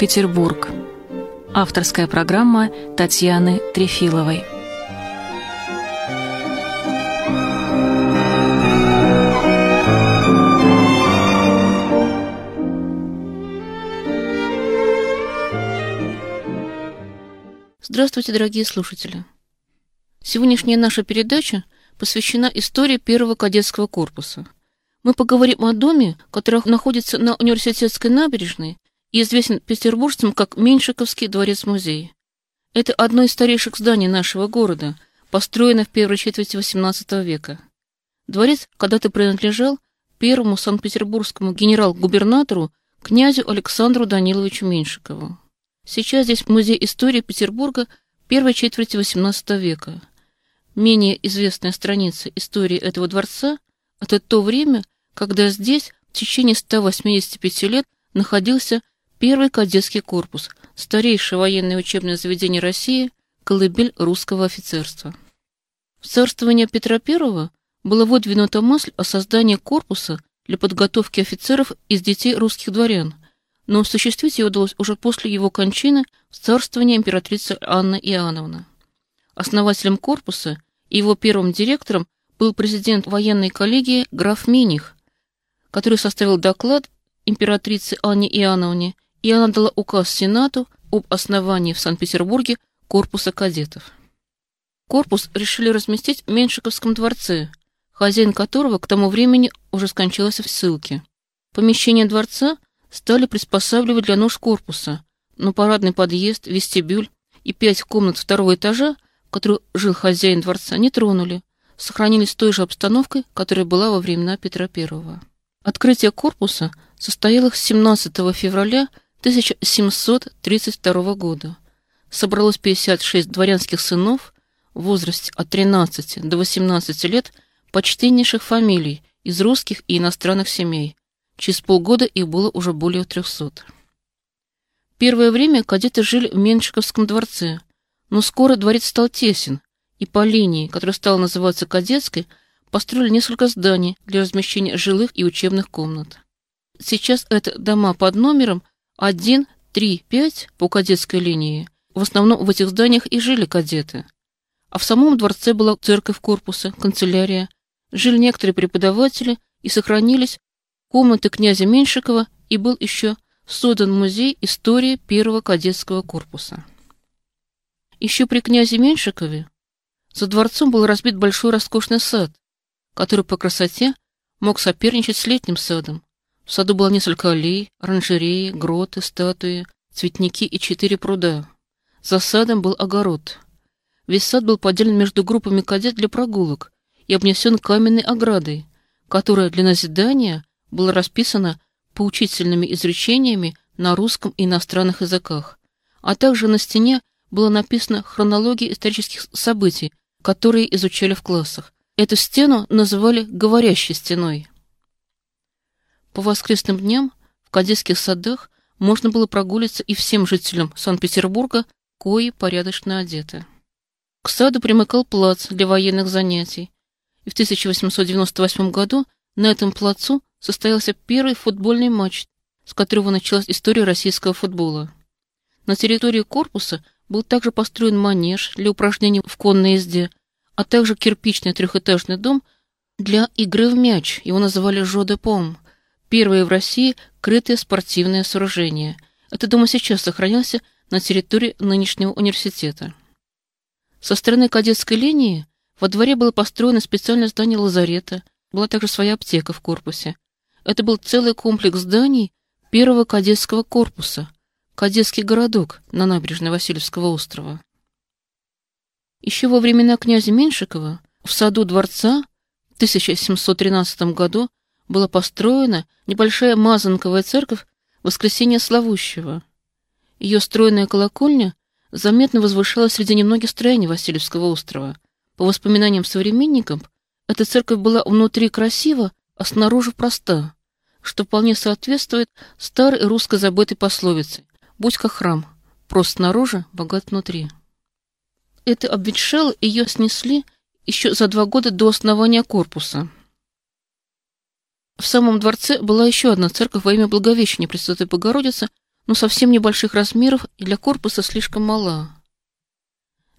Петербург. Авторская программа Татьяны Трефиловой. Здравствуйте, дорогие слушатели! Сегодняшняя наша передача посвящена истории первого кадетского корпуса. Мы поговорим о доме, который находится на университетской набережной известен петербуржцам как Меньшиковский дворец-музей. Это одно из старейших зданий нашего города, построено в первой четверти XVIII века. Дворец когда-то принадлежал первому санкт-петербургскому генерал-губернатору князю Александру Даниловичу Меньшикову. Сейчас здесь музей истории Петербурга первой четверти XVIII века. Менее известная страница истории этого дворца – это то время, когда здесь в течение 185 лет находился первый кадетский корпус, старейшее военное учебное заведение России, колыбель русского офицерства. В царствование Петра I было выдвинута мысль о создании корпуса для подготовки офицеров из детей русских дворян, но осуществить ее удалось уже после его кончины в царствовании императрицы Анны Иоанновны. Основателем корпуса и его первым директором был президент военной коллегии граф Миних, который составил доклад императрице Анне Иоанновне, и она дала указ Сенату об основании в Санкт-Петербурге корпуса кадетов. Корпус решили разместить в Меншиковском дворце, хозяин которого к тому времени уже скончался в ссылке. Помещение дворца – стали приспосабливать для нужд корпуса, но парадный подъезд, вестибюль и пять комнат второго этажа, в которых жил хозяин дворца, не тронули, сохранились той же обстановкой, которая была во времена Петра I. Открытие корпуса состоялось 17 февраля 1732 года. Собралось 56 дворянских сынов в возрасте от 13 до 18 лет почтеннейших фамилий из русских и иностранных семей, Через полгода их было уже более трехсот. Первое время кадеты жили в Меншиковском дворце, но скоро дворец стал тесен, и по линии, которая стала называться кадетской, построили несколько зданий для размещения жилых и учебных комнат. Сейчас это дома под номером 1, 3, 5 по кадетской линии. В основном в этих зданиях и жили кадеты. А в самом дворце была церковь корпуса, канцелярия, жили некоторые преподаватели и сохранились комнаты князя Меньшикова и был еще создан музей истории первого кадетского корпуса. Еще при князе Меньшикове за дворцом был разбит большой роскошный сад, который по красоте мог соперничать с летним садом. В саду было несколько аллей, оранжереи, гроты, статуи, цветники и четыре пруда. За садом был огород. Весь сад был поделен между группами кадет для прогулок и обнесен каменной оградой, которая для назидания было расписано поучительными изречениями на русском и иностранных языках, а также на стене было написано хронология исторических событий, которые изучали в классах. Эту стену называли «говорящей стеной». По воскресным дням в кадетских садах можно было прогуляться и всем жителям Санкт-Петербурга, кои порядочно одеты. К саду примыкал плац для военных занятий, и в 1898 году на этом плацу состоялся первый футбольный матч, с которого началась история российского футбола. На территории корпуса был также построен манеж для упражнений в конной езде, а также кирпичный трехэтажный дом для игры в мяч, его называли «Жо-де-Пом», первое в России крытое спортивное сооружение. Этот дом и сейчас сохранился на территории нынешнего университета. Со стороны кадетской линии во дворе было построено специальное здание лазарета, была также своя аптека в корпусе, это был целый комплекс зданий первого кадетского корпуса, кадетский городок на набережной Васильевского острова. Еще во времена князя Меншикова в саду дворца в 1713 году была построена небольшая мазанковая церковь Воскресения Славущего. Ее стройная колокольня заметно возвышалась среди немногих строений Васильевского острова. По воспоминаниям современников, эта церковь была внутри красива, а снаружи проста, что вполне соответствует старой русской забытой пословице «Будь как храм, прост снаружи, богат внутри». Это обветшало, ее снесли еще за два года до основания корпуса. В самом дворце была еще одна церковь во имя Благовещения Пресвятой Богородицы, но совсем небольших размеров и для корпуса слишком мала.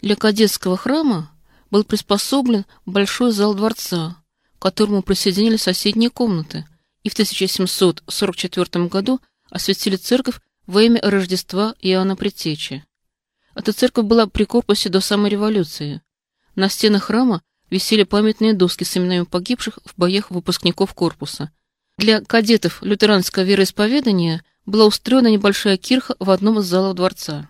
Для кадетского храма был приспособлен большой зал дворца, к которому присоединили соседние комнаты, и в 1744 году осветили церковь во имя Рождества Иоанна Предтечи. Эта церковь была при корпусе до самой революции. На стенах храма висели памятные доски с именами погибших в боях выпускников корпуса. Для кадетов лютеранского вероисповедания была устроена небольшая кирха в одном из залов дворца.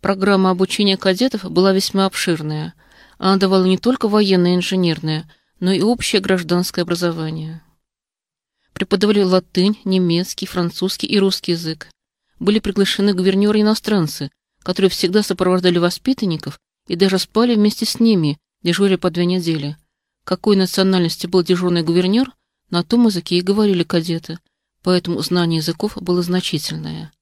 Программа обучения кадетов была весьма обширная. Она давала не только военное и инженерное, но и общее гражданское образование. Преподавали латынь, немецкий, французский и русский язык. Были приглашены гувернеры-иностранцы, которые всегда сопровождали воспитанников и даже спали вместе с ними, дежуря по две недели. Какой национальности был дежурный гувернер, на том языке и говорили кадеты, поэтому знание языков было значительное.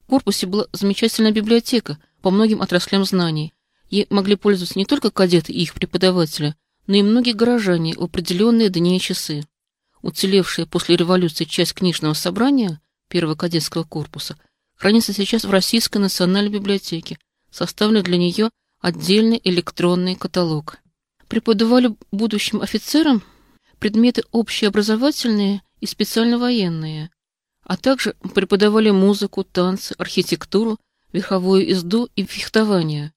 В корпусе была замечательная библиотека по многим отраслям знаний, и могли пользоваться не только кадеты и их преподаватели, но и многие горожане в определенные дни и часы. Уцелевшая после революции часть книжного собрания первого кадетского корпуса хранится сейчас в Российской национальной библиотеке, составлен для нее отдельный электронный каталог. Преподавали будущим офицерам предметы общеобразовательные и специально военные, а также преподавали музыку, танцы, архитектуру, верховую езду и фехтование.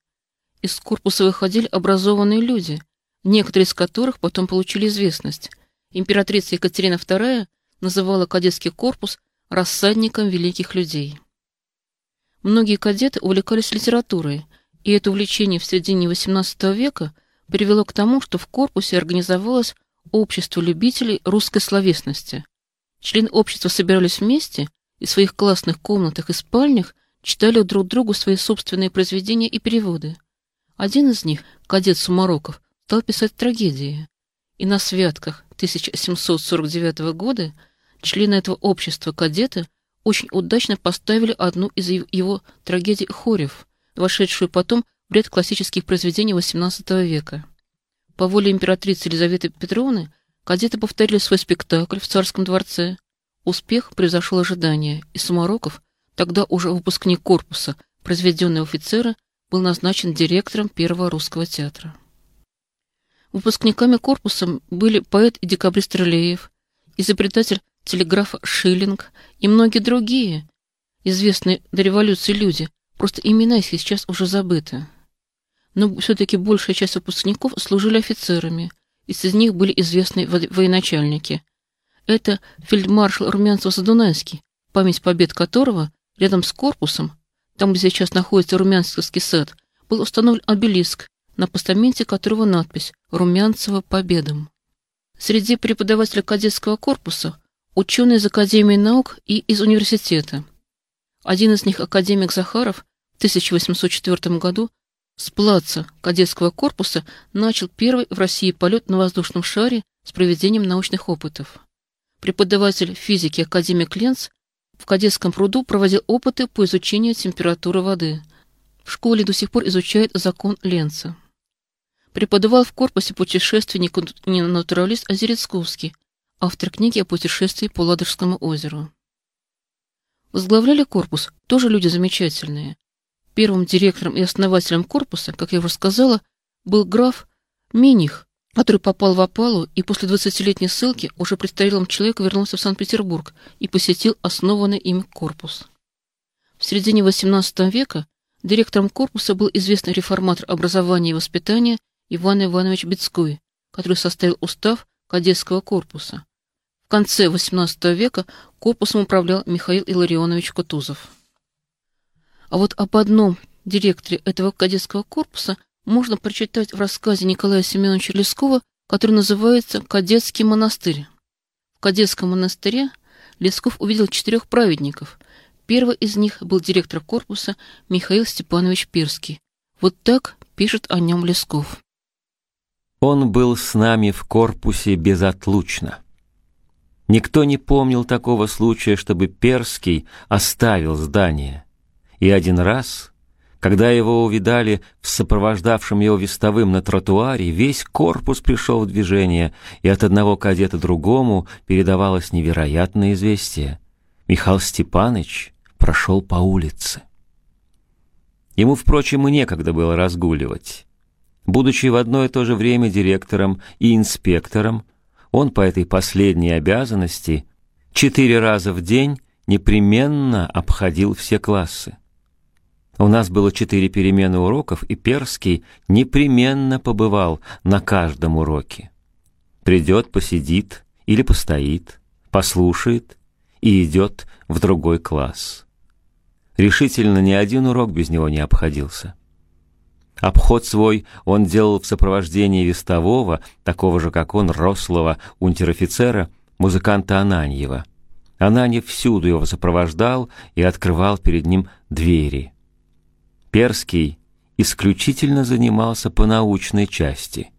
Из корпуса выходили образованные люди, некоторые из которых потом получили известность. Императрица Екатерина II называла кадетский корпус рассадником великих людей. Многие кадеты увлекались литературой, и это увлечение в середине XVIII века привело к тому, что в корпусе организовалось общество любителей русской словесности. Члены общества собирались вместе и в своих классных комнатах и спальнях читали друг другу свои собственные произведения и переводы. Один из них, кадет Сумароков, стал писать трагедии и на святках 1749 года члены этого общества кадеты очень удачно поставили одну из его трагедий «Хорев», вошедшую потом в ряд классических произведений XVIII века. По воле императрицы Елизаветы Петровны кадеты повторили свой спектакль в царском дворце. Успех превзошел ожидания, и Сумароков, тогда уже выпускник корпуса, произведенный офицера, был назначен директором Первого русского театра. Выпускниками корпуса были поэт и декабрист Рылеев, изобретатель телеграфа Шиллинг и многие другие, известные до революции люди, просто имена сейчас уже забыты. Но все-таки большая часть выпускников служили офицерами, и среди них были известные военачальники. Это фельдмаршал Румянцев-Задунайский, память побед которого рядом с корпусом, там, где сейчас находится Румянцевский сад, был установлен обелиск, на постаменте которого надпись «Румянцева победам». Среди преподавателей кадетского корпуса ученые из Академии наук и из университета. Один из них, академик Захаров, в 1804 году с плаца кадетского корпуса начал первый в России полет на воздушном шаре с проведением научных опытов. Преподаватель физики академик Ленц в кадетском пруду проводил опыты по изучению температуры воды. В школе до сих пор изучают закон Ленца. Преподавал в корпусе путешественник и натуралист Озерецковский, автор книги о путешествии по Ладожскому озеру. Возглавляли корпус тоже люди замечательные. Первым директором и основателем корпуса, как я уже сказала, был граф Миних, который попал в опалу и после 20-летней ссылки уже престарелым человеком вернулся в Санкт-Петербург и посетил основанный им корпус. В середине XVIII века директором корпуса был известный реформатор образования и воспитания Иван Иванович Бецкой, который составил устав кадетского корпуса. В конце XVIII века корпусом управлял Михаил Илларионович Кутузов. А вот об одном директоре этого кадетского корпуса можно прочитать в рассказе Николая Семеновича Лескова, который называется «Кадетский монастырь». В кадетском монастыре Лесков увидел четырех праведников. Первый из них был директор корпуса Михаил Степанович Пирский. Вот так пишет о нем Лесков. Он был с нами в корпусе безотлучно. Никто не помнил такого случая, чтобы Перский оставил здание. И один раз, когда его увидали в сопровождавшем его вестовым на тротуаре, весь корпус пришел в движение, и от одного кадета другому передавалось невероятное известие. Михаил Степанович прошел по улице. Ему, впрочем, и некогда было разгуливать. Будучи в одно и то же время директором и инспектором, он по этой последней обязанности четыре раза в день непременно обходил все классы. У нас было четыре перемены уроков, и Перский непременно побывал на каждом уроке. Придет, посидит или постоит, послушает и идет в другой класс. Решительно ни один урок без него не обходился. Обход свой он делал в сопровождении вестового, такого же, как он, рослого унтер-офицера, музыканта Ананьева. Ананьев всюду его сопровождал и открывал перед ним двери. Перский исключительно занимался по научной части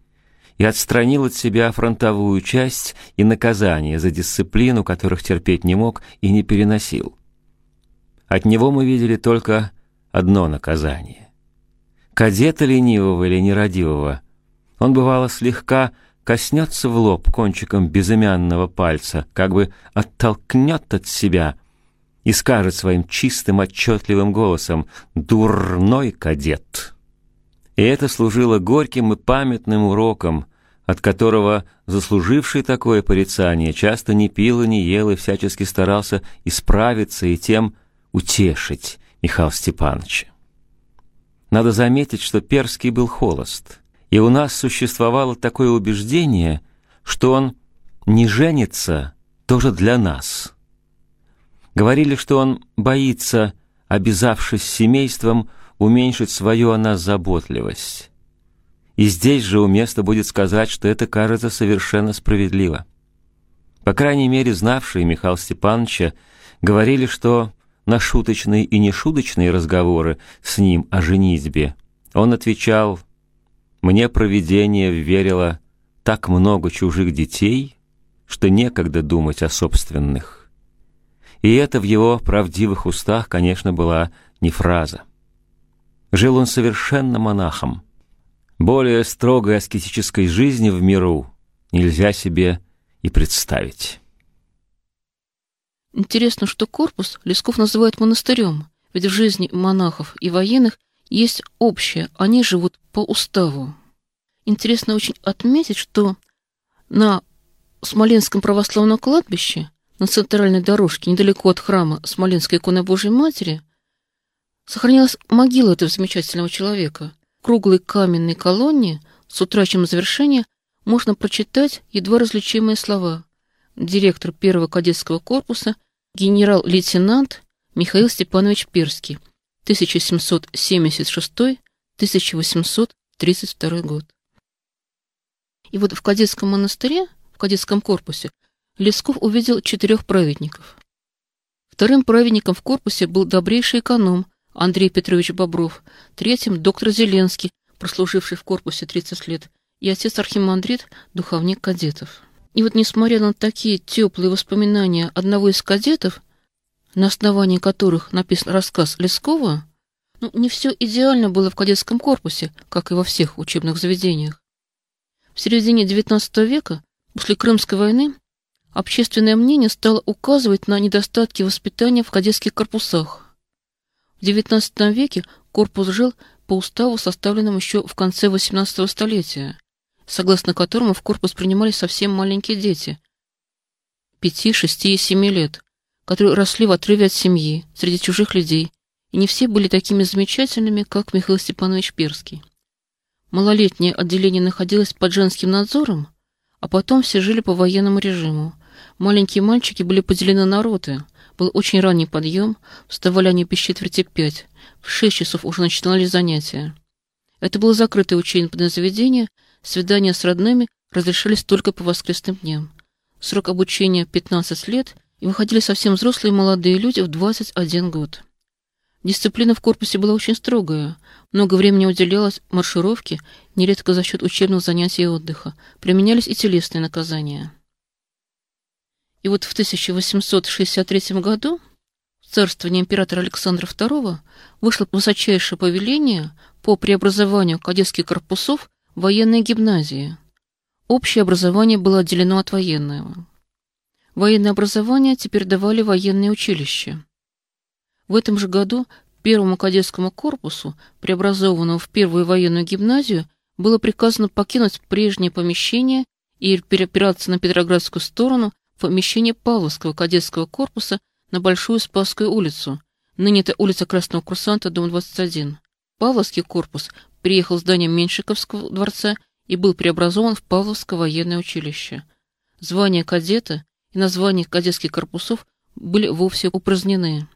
и отстранил от себя фронтовую часть и наказание за дисциплину, которых терпеть не мог и не переносил. От него мы видели только одно наказание. Кадета ленивого или нерадивого он, бывало, слегка коснется в лоб кончиком безымянного пальца, как бы оттолкнет от себя и скажет своим чистым отчетливым голосом «Дурной кадет». И это служило горьким и памятным уроком, от которого заслуживший такое порицание часто не пил и не ел и всячески старался исправиться и тем утешить Михаила Степановича. Надо заметить, что Перский был холост, и у нас существовало такое убеждение, что он не женится тоже для нас. Говорили, что он боится, обязавшись семейством, уменьшить свою о нас заботливость. И здесь же уместно будет сказать, что это кажется совершенно справедливо. По крайней мере, знавшие Михаила Степановича говорили, что на шуточные и нешуточные разговоры с ним о женитьбе, он отвечал «Мне провидение верило так много чужих детей, что некогда думать о собственных». И это в его правдивых устах, конечно, была не фраза. Жил он совершенно монахом. Более строгой аскетической жизни в миру нельзя себе и представить. Интересно, что корпус Лесков называет монастырем, ведь в жизни монахов и военных есть общее, они живут по уставу. Интересно очень отметить, что на Смоленском православном кладбище, на центральной дорожке, недалеко от храма Смоленской иконы Божьей Матери, сохранилась могила этого замечательного человека. В круглой каменной колонне с утраченным завершения можно прочитать едва различимые слова – директор первого кадетского корпуса, генерал-лейтенант Михаил Степанович Перский, 1776-1832 год. И вот в кадетском монастыре, в кадетском корпусе, Лесков увидел четырех праведников. Вторым праведником в корпусе был добрейший эконом Андрей Петрович Бобров, третьим – доктор Зеленский, прослуживший в корпусе 30 лет, и отец Архимандрит, духовник кадетов. И вот несмотря на такие теплые воспоминания одного из кадетов, на основании которых написан рассказ Лескова, ну, не все идеально было в кадетском корпусе, как и во всех учебных заведениях. В середине XIX века, после Крымской войны, общественное мнение стало указывать на недостатки воспитания в кадетских корпусах. В XIX веке корпус жил по уставу, составленному еще в конце XVIII столетия согласно которому в корпус принимали совсем маленькие дети, пяти, шести и семи лет, которые росли в отрыве от семьи, среди чужих людей, и не все были такими замечательными, как Михаил Степанович Перский. Малолетнее отделение находилось под женским надзором, а потом все жили по военному режиму. Маленькие мальчики были поделены на роты, был очень ранний подъем, вставали они без четверти пять, в шесть часов уже начинались занятия. Это было закрытое учебное заведение, Свидания с родными разрешались только по воскресным дням. Срок обучения 15 лет, и выходили совсем взрослые молодые люди в 21 год. Дисциплина в корпусе была очень строгая. Много времени уделялось маршировке, нередко за счет учебных занятий и отдыха. Применялись и телесные наказания. И вот в 1863 году в царствовании императора Александра II вышло высочайшее повеление по преобразованию кадетских корпусов военной гимназии. Общее образование было отделено от военного. Военное образование теперь давали военные училища. В этом же году первому кадетскому корпусу, преобразованному в первую военную гимназию, было приказано покинуть прежнее помещение и переопираться на Петроградскую сторону в помещение Павловского кадетского корпуса на Большую Спасскую улицу, ныне это улица Красного Курсанта, дом 21. Павловский корпус приехал в здание Меньшиковского дворца и был преобразован в Павловское военное училище. Звания кадета и названия кадетских корпусов были вовсе упразднены.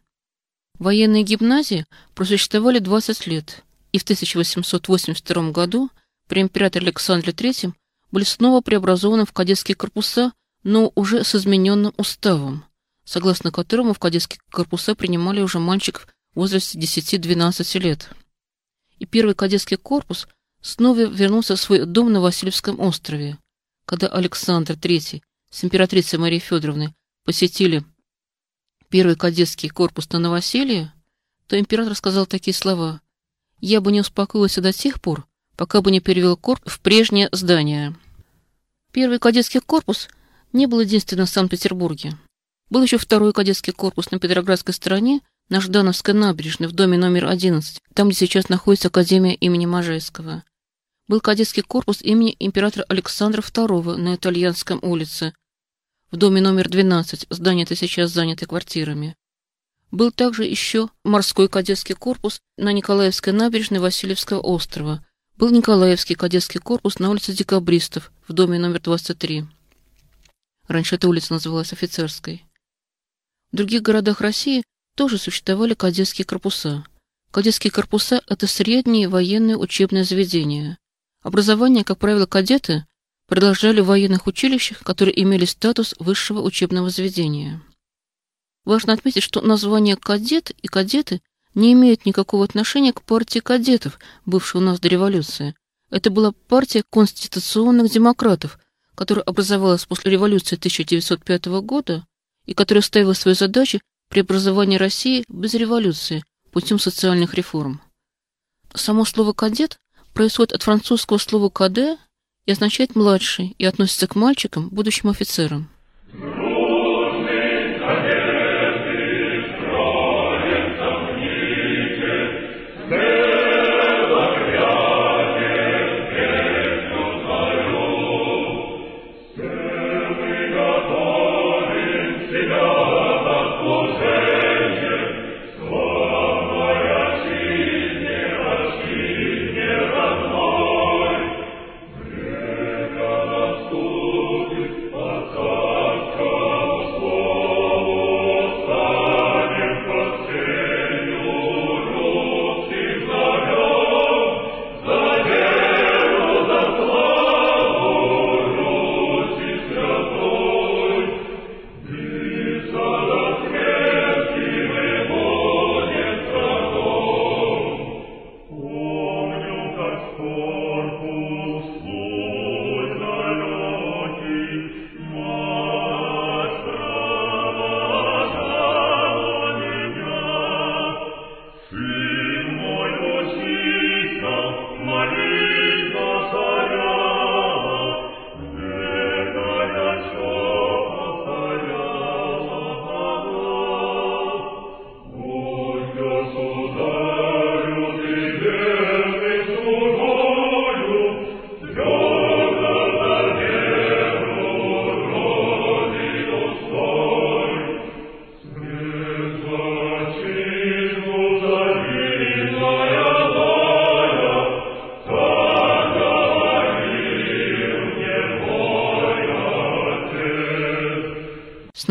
Военные гимназии просуществовали 20 лет, и в 1882 году при императоре Александре III были снова преобразованы в кадетские корпуса, но уже с измененным уставом, согласно которому в кадетские корпуса принимали уже мальчиков в возрасте 10-12 лет. И первый кадетский корпус снова вернулся в свой дом на Васильевском острове, когда Александр III с императрицей Марией Федоровной посетили первый кадетский корпус на Новоселье, то император сказал такие слова «Я бы не успокоился до тех пор, пока бы не перевел корпус в прежнее здание». Первый кадетский корпус не был единственным в Санкт-Петербурге. Был еще второй кадетский корпус на Петроградской стороне, на Ждановской набережной, в доме номер 11, там, где сейчас находится Академия имени Можайского. Был кадетский корпус имени императора Александра II на Итальянском улице, в доме номер 12, здание это сейчас занято квартирами. Был также еще морской кадетский корпус на Николаевской набережной Васильевского острова. Был Николаевский кадетский корпус на улице Декабристов в доме номер 23. Раньше эта улица называлась Офицерской. В других городах России тоже существовали кадетские корпуса. Кадетские корпуса – это средние военные учебные заведения. Образование, как правило, кадеты продолжали в военных училищах, которые имели статус высшего учебного заведения. Важно отметить, что название «кадет» и «кадеты» не имеют никакого отношения к партии кадетов, бывшей у нас до революции. Это была партия конституционных демократов, которая образовалась после революции 1905 года и которая ставила свою задачу преобразования России без революции путем социальных реформ. Само слово «кадет» происходит от французского слова «каде» и означает «младший» и относится к мальчикам, будущим офицерам.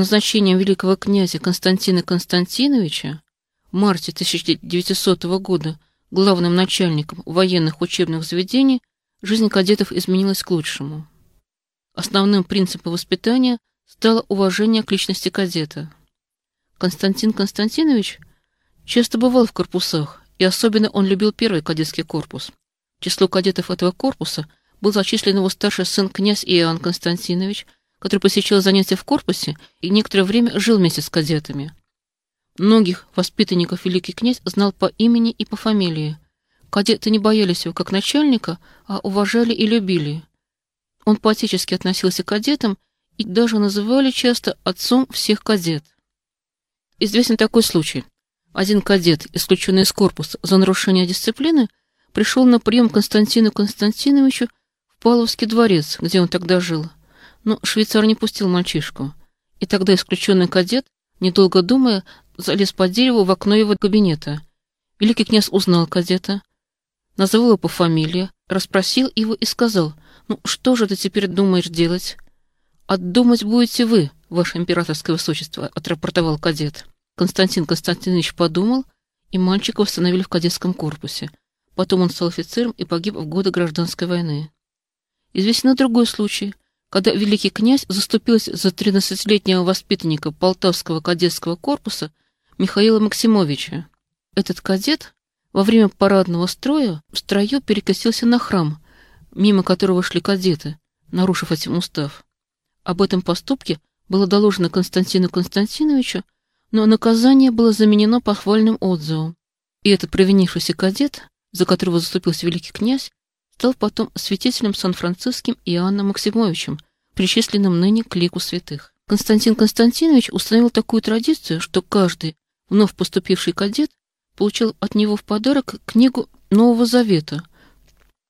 Назначением великого князя Константина Константиновича в марте 1900 года главным начальником военных учебных заведений жизнь кадетов изменилась к лучшему. Основным принципом воспитания стало уважение к личности кадета. Константин Константинович часто бывал в корпусах, и особенно он любил первый кадетский корпус. Число кадетов этого корпуса был зачислен его старший сын князь Иоанн Константинович – который посещал занятия в корпусе и некоторое время жил вместе с кадетами. Многих воспитанников великий князь знал по имени и по фамилии. Кадеты не боялись его как начальника, а уважали и любили. Он поотечески относился к кадетам, и даже называли часто отцом всех кадет. Известен такой случай. Один кадет, исключенный из корпуса за нарушение дисциплины, пришел на прием Константину Константиновичу в Павловский дворец, где он тогда жил. Но швейцар не пустил мальчишку, и тогда исключенный кадет, недолго думая, залез по дереву в окно его кабинета. Великий князь узнал кадета, назвал его по фамилии, расспросил его и сказал, «Ну, что же ты теперь думаешь делать?» «Отдумать будете вы, ваше императорское высочество», — отрапортовал кадет. Константин Константинович подумал, и мальчика установили в кадетском корпусе. Потом он стал офицером и погиб в годы гражданской войны. Известен другой случай, когда великий князь заступился за 13-летнего воспитанника Полтавского кадетского корпуса Михаила Максимовича. Этот кадет во время парадного строя в строю перекосился на храм, мимо которого шли кадеты, нарушив этим устав. Об этом поступке было доложено Константину Константиновичу, но наказание было заменено похвальным отзывом. И этот провинившийся кадет, за которого заступился великий князь, стал потом святителем Сан-Франциским Иоанном Максимовичем, причисленным ныне к лику святых. Константин Константинович установил такую традицию, что каждый вновь поступивший кадет получил от него в подарок книгу Нового Завета,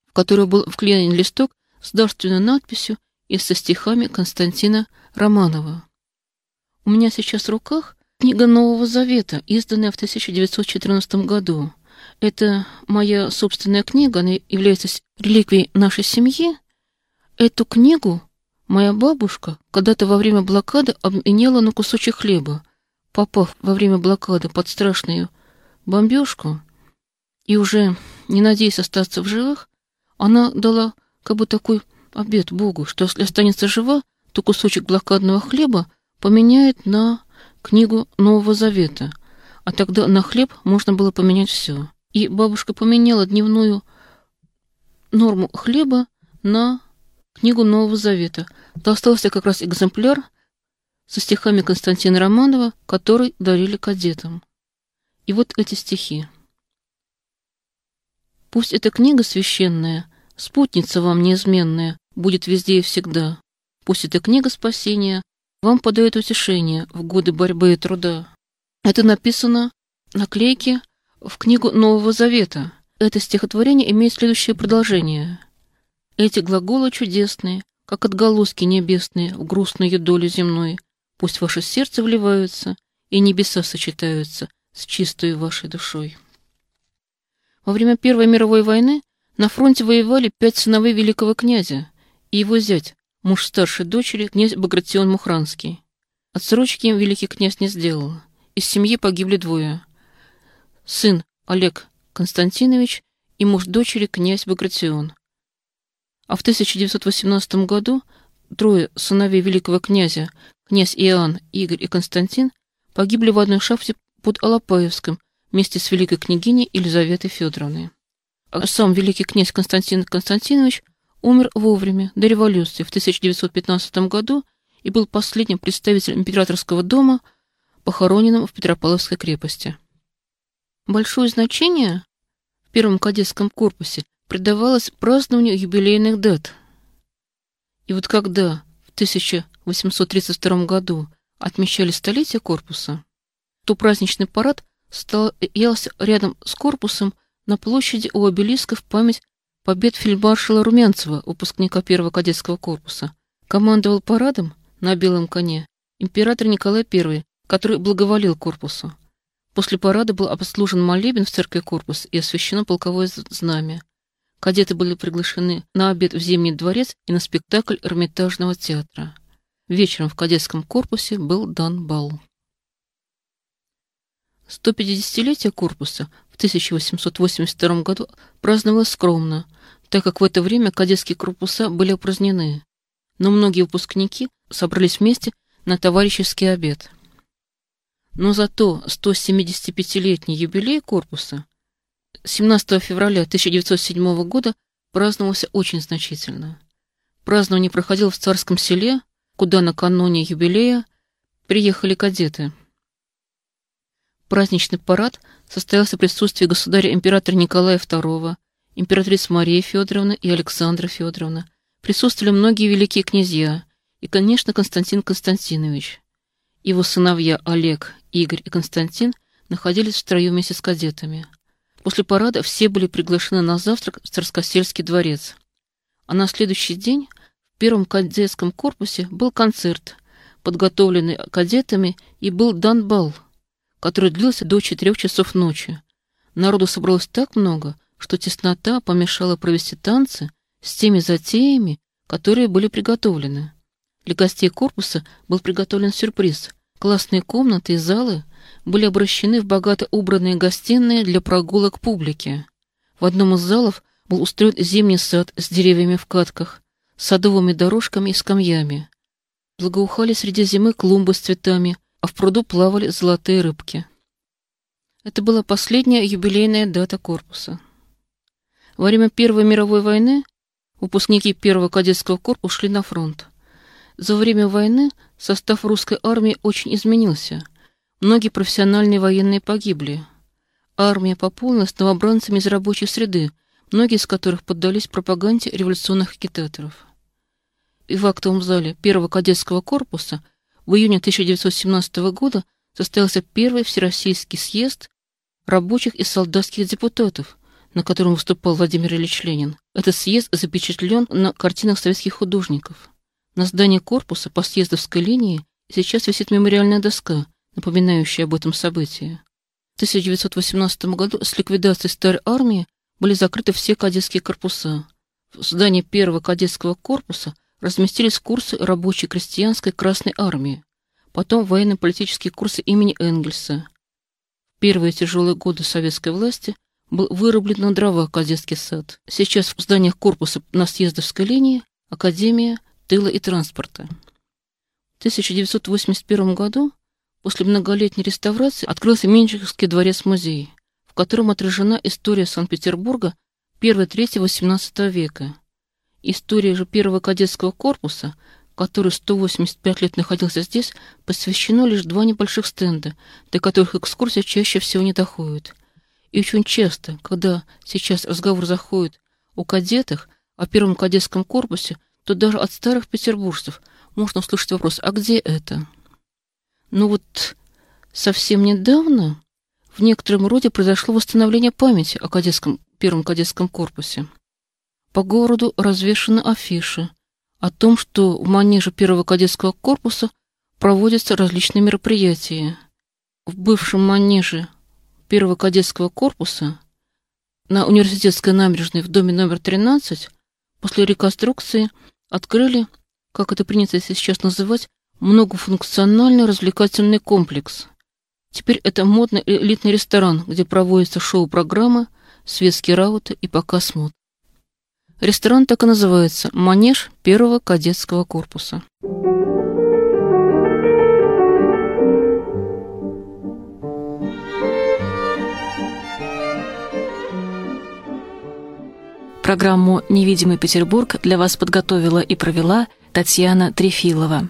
в которую был вклеен листок с дарственной надписью и со стихами Константина Романова. У меня сейчас в руках книга Нового Завета, изданная в 1914 году. Это моя собственная книга, она является реликвией нашей семьи. Эту книгу моя бабушка когда-то во время блокады обменяла на кусочек хлеба, попав во время блокады под страшную бомбежку, и уже не надеясь остаться в живых, она дала как бы такой обет Богу, что если останется жива, то кусочек блокадного хлеба поменяет на книгу Нового Завета, а тогда на хлеб можно было поменять все. И бабушка поменяла дневную норму хлеба на книгу Нового Завета. То остался как раз экземпляр со стихами Константина Романова, который дарили кадетам. И вот эти стихи. Пусть эта книга священная, спутница вам неизменная, будет везде и всегда. Пусть эта книга спасения вам подает утешение в годы борьбы и труда. Это написано на клейке в книгу Нового Завета. Это стихотворение имеет следующее продолжение. Эти глаголы чудесные, как отголоски небесные в грустную долю земной, пусть ваше сердце вливаются, и небеса сочетаются с чистой вашей душой. Во время Первой мировой войны на фронте воевали пять сыновей великого князя, и его зять, муж старшей дочери, князь Багратион Мухранский. Отсрочки им великий князь не сделал. Из семьи погибли двое. Сын Олег Константинович и муж дочери князь Багратион. А в 1918 году трое сыновей великого князя, князь Иоанн, Игорь и Константин, погибли в одной шахте под Алапаевском вместе с великой княгиней Елизаветой Федоровной. А сам великий князь Константин Константинович умер вовремя, до революции в 1915 году и был последним представителем императорского дома, похороненным в Петропавловской крепости. Большое значение в первом кадетском корпусе придавалось празднованию юбилейных дат. И вот когда в 1832 году отмечали столетие корпуса, то праздничный парад стоялся рядом с корпусом на площади у обелиска в память побед фельдмаршала Румянцева, выпускника первого кадетского корпуса. Командовал парадом на белом коне император Николай I, который благоволил корпусу. После парада был обслужен молебен в церкви корпус и освящено полковое знамя. Кадеты были приглашены на обед в Зимний дворец и на спектакль Эрмитажного театра. Вечером в кадетском корпусе был дан бал. 150-летие корпуса в 1882 году праздновалось скромно, так как в это время кадетские корпуса были упразднены, но многие выпускники собрались вместе на товарищеский обед. Но зато 175-летний юбилей корпуса 17 февраля 1907 года праздновался очень значительно. Празднование проходило в Царском селе, куда накануне юбилея приехали кадеты – Праздничный парад состоялся в присутствии государя-императора Николая II, императриц Мария Федоровна и Александра Федоровна. Присутствовали многие великие князья, и, конечно, Константин Константинович. Его сыновья Олег, Игорь и Константин находились в строю вместе с кадетами. После парада все были приглашены на завтрак в Царскосельский дворец. А на следующий день в первом кадетском корпусе был концерт, подготовленный кадетами, и был дан бал, который длился до четырех часов ночи. Народу собралось так много, что теснота помешала провести танцы с теми затеями, которые были приготовлены. Для гостей корпуса был приготовлен сюрприз. Классные комнаты и залы были обращены в богато убранные гостиные для прогулок публики. В одном из залов был устроен зимний сад с деревьями в катках, садовыми дорожками и скамьями. Благоухали среди зимы клумбы с цветами, а в пруду плавали золотые рыбки. Это была последняя юбилейная дата корпуса. Во время Первой мировой войны выпускники первого кадетского корпуса шли на фронт. За время войны состав русской армии очень изменился. Многие профессиональные военные погибли. Армия пополнилась новобранцами из рабочей среды, многие из которых поддались пропаганде революционных агитаторов. И в актовом зале первого кадетского корпуса в июне 1917 года состоялся первый Всероссийский съезд рабочих и солдатских депутатов, на котором выступал Владимир Ильич Ленин. Этот съезд запечатлен на картинах советских художников. На здании корпуса по съездовской линии сейчас висит мемориальная доска, напоминающие об этом событии. В 1918 году с ликвидацией старой армии были закрыты все кадетские корпуса. В здании первого кадетского корпуса разместились курсы рабочей крестьянской Красной армии, потом военно-политические курсы имени Энгельса. В первые тяжелые годы советской власти был вырублен на дрова кадетский сад. Сейчас в зданиях корпуса на съездовской линии Академия тыла и транспорта. В 1981 году После многолетней реставрации открылся Меньшиковский дворец-музей, в котором отражена история Санкт-Петербурга первой трети XVIII века. История же первого кадетского корпуса, который 185 лет находился здесь, посвящено лишь два небольших стенда, до которых экскурсия чаще всего не доходит. И очень часто, когда сейчас разговор заходит о кадетах, о первом кадетском корпусе, то даже от старых петербуржцев можно услышать вопрос «А где это?». Но вот совсем недавно в некотором роде произошло восстановление памяти о кадетском, первом кадетском корпусе. По городу развешаны афиши о том, что в манеже первого кадетского корпуса проводятся различные мероприятия. В бывшем манеже первого кадетского корпуса на университетской набережной в доме номер 13 после реконструкции открыли, как это принято сейчас называть, многофункциональный развлекательный комплекс. Теперь это модный элитный ресторан, где проводятся шоу-программы, светские рауты и показ мод. Ресторан так и называется «Манеж первого кадетского корпуса». Программу «Невидимый Петербург» для вас подготовила и провела Татьяна Трефилова.